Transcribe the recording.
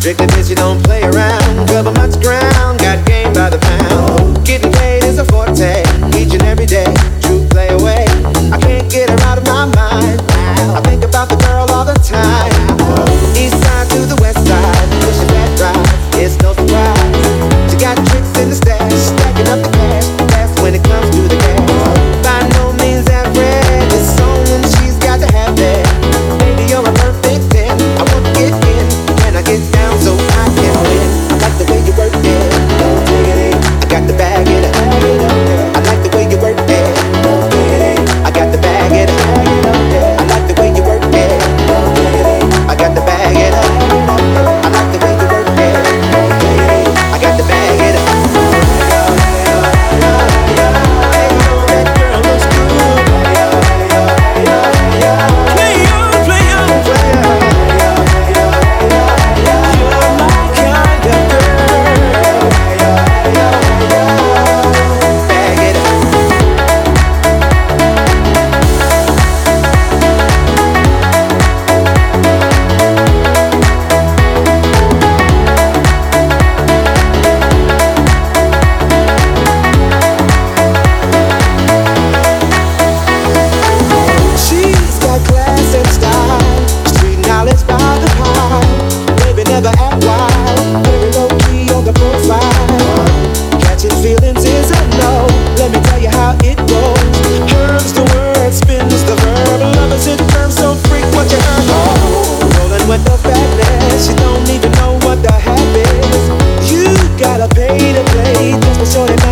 Drinking bitch, you don't play her. sole